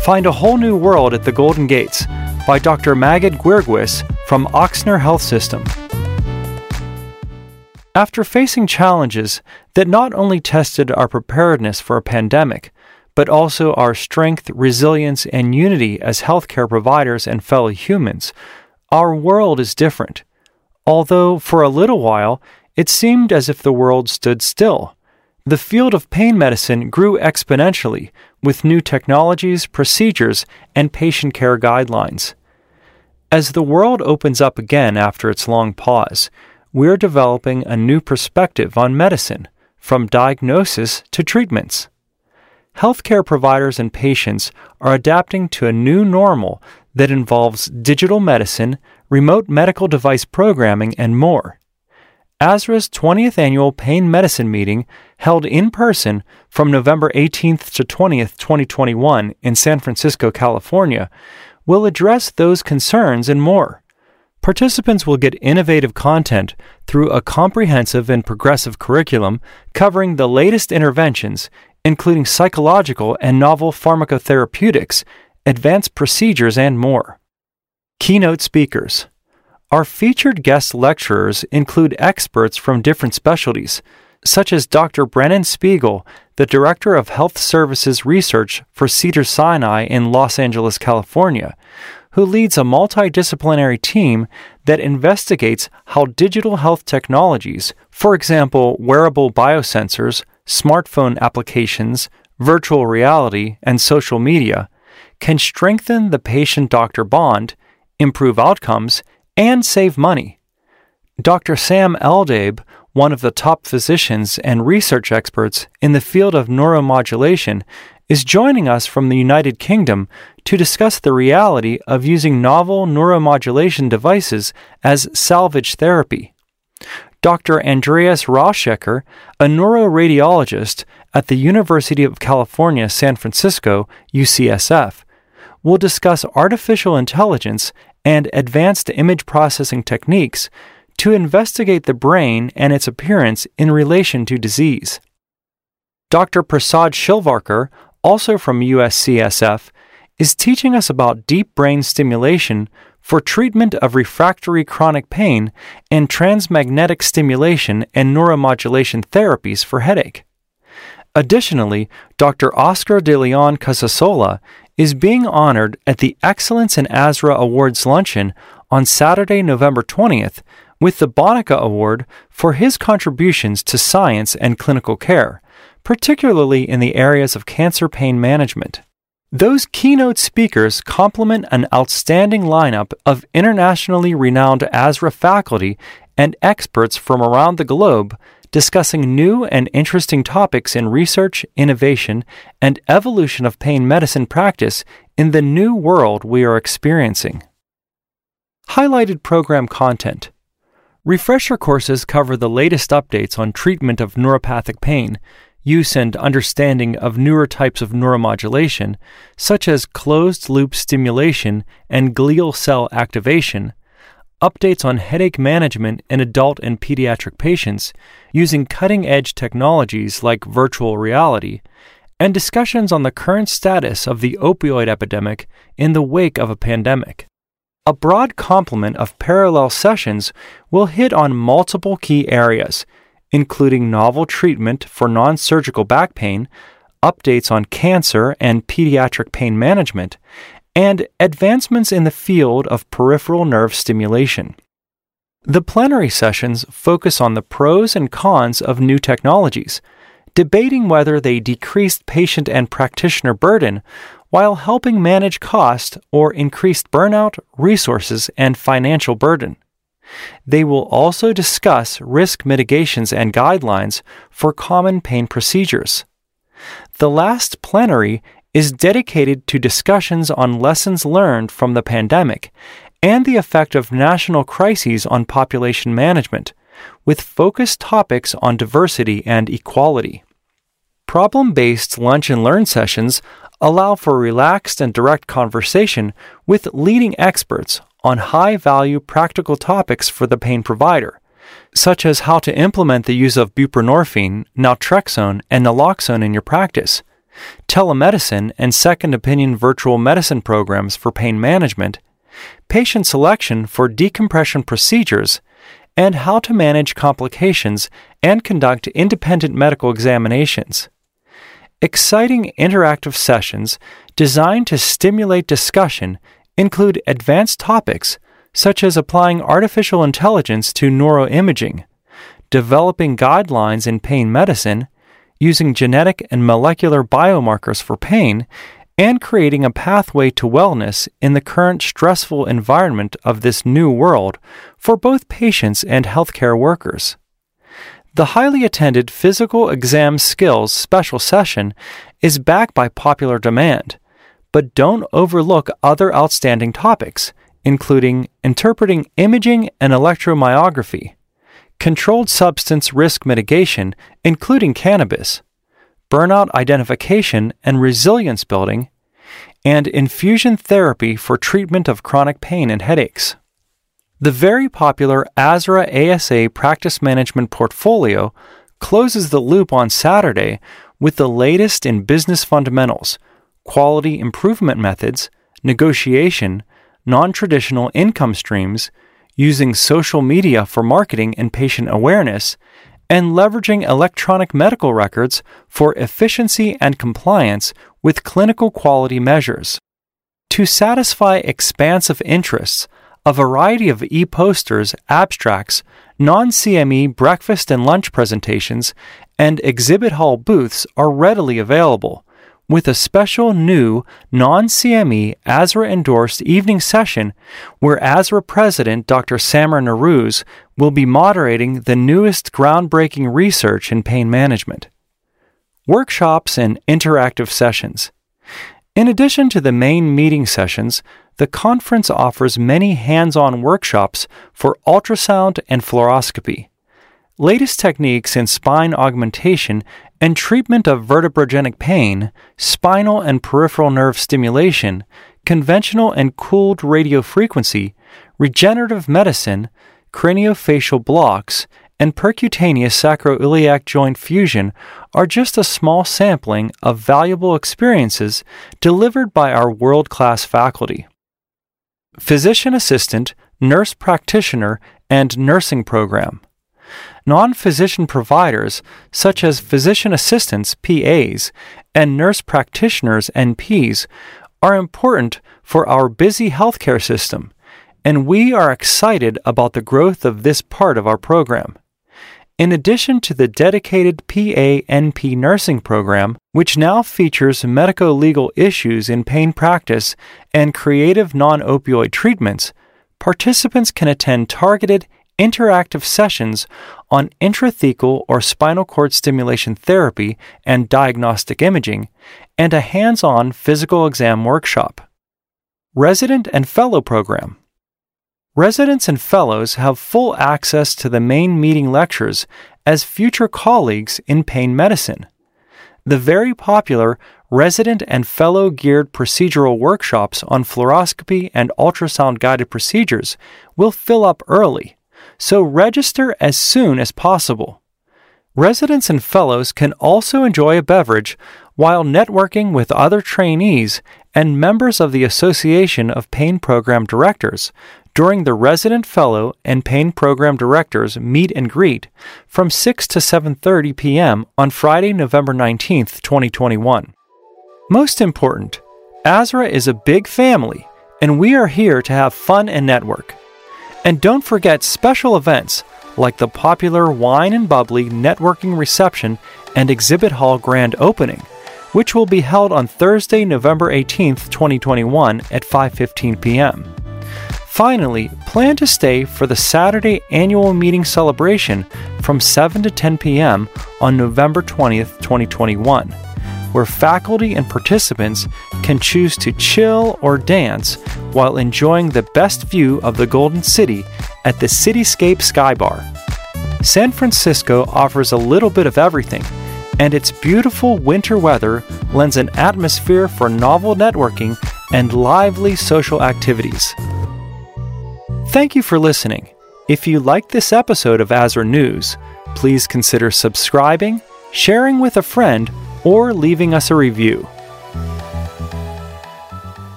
Find a whole new world at the Golden Gates by Dr. Maged Guirguis from Ochsner Health System. After facing challenges that not only tested our preparedness for a pandemic, but also our strength, resilience, and unity as healthcare providers and fellow humans, our world is different. Although, for a little while, it seemed as if the world stood still. The field of pain medicine grew exponentially with new technologies, procedures, and patient care guidelines. As the world opens up again after its long pause, we're developing a new perspective on medicine, from diagnosis to treatments. Healthcare providers and patients are adapting to a new normal that involves digital medicine, remote medical device programming, and more. ASRA's 20th annual pain medicine meeting, held in person from November 18th to 20th, 2021, in San Francisco, California, will address those concerns and more. Participants will get innovative content through a comprehensive and progressive curriculum covering the latest interventions, including psychological and novel pharmacotherapeutics, advanced procedures, and more. Keynote speakers our featured guest lecturers include experts from different specialties, such as Dr. Brennan Spiegel, the Director of Health Services Research for Cedar Sinai in Los Angeles, California, who leads a multidisciplinary team that investigates how digital health technologies, for example, wearable biosensors, smartphone applications, virtual reality, and social media, can strengthen the patient doctor bond, improve outcomes, and save money. Dr. Sam Eldabe, one of the top physicians and research experts in the field of neuromodulation, is joining us from the United Kingdom to discuss the reality of using novel neuromodulation devices as salvage therapy. Dr. Andreas Rauschecker, a neuroradiologist at the University of California, San Francisco, UCSF, will discuss artificial intelligence and advanced image processing techniques to investigate the brain and its appearance in relation to disease. Dr. Prasad Shirvalkar, also from UCSF, is teaching us about deep brain stimulation for treatment of refractory chronic pain and transmagnetic stimulation and neuromodulation therapies for headache. Additionally, Dr. Oscar de Leon Casasola is being honored at the Excellence in ASRA Awards luncheon on Saturday, November 20th, with the Bonica Award for his contributions to science and clinical care, particularly in the areas of cancer pain management. Those keynote speakers complement an outstanding lineup of internationally renowned ASRA faculty and experts from around the globe discussing new and interesting topics in research, innovation, and evolution of pain medicine practice in the new world we are experiencing. Highlighted program content. Refresher courses cover the latest updates on treatment of neuropathic pain, use and understanding of newer types of neuromodulation, such as closed loop stimulation and glial cell activation, updates on headache management in adult and pediatric patients using cutting edge technologies like virtual reality, and discussions on the current status of the opioid epidemic in the wake of a pandemic. A broad complement of parallel sessions will hit on multiple key areas, including novel treatment for non surgical back pain, updates on cancer and pediatric pain management, and advancements in the field of peripheral nerve stimulation. The plenary sessions focus on the pros and cons of new technologies, debating whether they decreased patient and practitioner burden while helping manage cost or increased burnout, resources, and financial burden. They will also discuss risk mitigations and guidelines for common pain procedures. The last plenary is dedicated to discussions on lessons learned from the pandemic and the effect of national crises on population management, with focused topics on diversity and equality. Problem based lunch and learn sessions allow for relaxed and direct conversation with leading experts on high value practical topics for the pain provider, such as how to implement the use of buprenorphine, naltrexone, and naloxone in your practice telemedicine and second opinion virtual medicine programs for pain management, patient selection for decompression procedures, and how to manage complications and conduct independent medical examinations. Exciting interactive sessions designed to stimulate discussion include advanced topics such as applying artificial intelligence to neuroimaging, developing guidelines in pain medicine, using genetic and molecular biomarkers for pain, and creating a pathway to wellness in the current stressful environment of this new world for both patients and healthcare workers. The highly attended Physical Exam Skills special session is backed by popular demand, but don't overlook other outstanding topics, including interpreting imaging and electromyography, controlled substance risk mitigation, including cannabis, burnout identification and resilience building, and infusion therapy for treatment of chronic pain and headaches. The very popular ASRA ASA practice management portfolio closes the loop on Saturday with the latest in business fundamentals, quality improvement methods, negotiation, non traditional income streams, using social media for marketing and patient awareness, and leveraging electronic medical records for efficiency and compliance with clinical quality measures. To satisfy expansive interests, a variety of e posters, abstracts, non CME breakfast and lunch presentations, and exhibit hall booths are readily available, with a special new non CME ASRA endorsed evening session where ASRA President Dr. Samer Narouze will be moderating the newest groundbreaking research in pain management. Workshops and interactive sessions. In addition to the main meeting sessions, the conference offers many hands on workshops for ultrasound and fluoroscopy latest techniques in spine augmentation and treatment of vertebrogenic pain, spinal and peripheral nerve stimulation, conventional and cooled radiofrequency, regenerative medicine, craniofacial blocks, and percutaneous sacroiliac joint fusion are just a small sampling of valuable experiences delivered by our world class faculty. Physician assistant, nurse practitioner, and nursing program non physician providers, such as physician assistants, PAs, and nurse practitioners, NPs, are important for our busy healthcare system, and we are excited about the growth of this part of our program. In addition to the dedicated PA NP nursing program, which now features medico legal issues in pain practice and creative non opioid treatments, participants can attend targeted interactive sessions on intrathecal or spinal cord stimulation therapy and diagnostic imaging, and a hands on physical exam workshop. Resident and Fellow Program Residents and fellows have full access to the main meeting lectures as future colleagues in pain medicine. The very popular resident and fellow geared procedural workshops on fluoroscopy and ultrasound guided procedures will fill up early so register as soon as possible. Residents and fellows can also enjoy a beverage while networking with other trainees and members of the Association of Pain Program Directors during the Resident Fellow and Pain Program Directors meet and greet from 6 to 7:30 p.m. on Friday, November 19, 2021. Most important, ASRA is a big family and we are here to have fun and network. And don't forget special events like the popular Wine and Bubbly networking reception and exhibit hall grand opening, which will be held on Thursday, November 18th, 2021 at 5:15 p.m. Finally, plan to stay for the Saturday annual meeting celebration from 7 to 10 p.m. on November 20th, 2021 where faculty and participants can choose to chill or dance while enjoying the best view of the Golden City at the Cityscape Skybar. San Francisco offers a little bit of everything, and its beautiful winter weather lends an atmosphere for novel networking and lively social activities. Thank you for listening. If you liked this episode of ASRA News, please consider subscribing, sharing with a friend, or leaving us a review.